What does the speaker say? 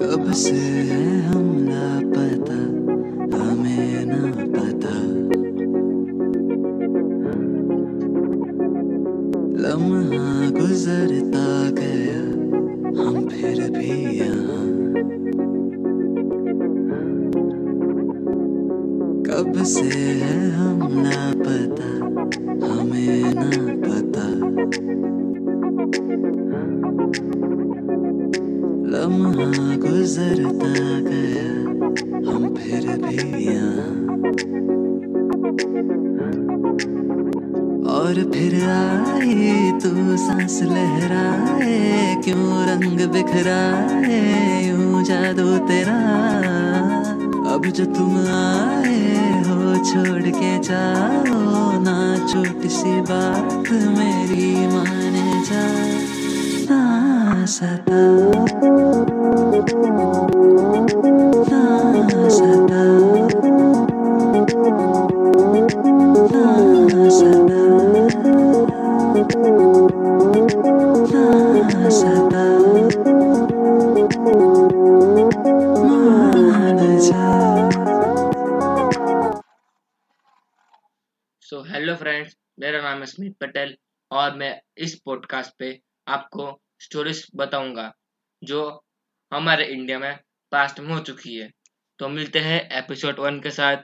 कब से है हम लापता हमें ना पता। लम्हा गुजरता गया, हम फिर भी यहाँ। कब से है हम लापता हमें ना पता। लम्हा गुजरता गया, हम फिर भी और फिर आई तू सांस रंग बिखराए जादू तेरा। अब जो तुम आए हो छोड़ के जाओ, ना छोटी सी बात मेरी माने जा, ना सो हेलो फ्रेंड्स मेरा नाम है स्मित पटेल और मैं इस पॉडकास्ट पे आपको स्टोरीज बताऊँगा, जो हमारे इंडिया में पास्ट में हो चुकी है। तो मिलते हैं एपिसोड वन के साथ।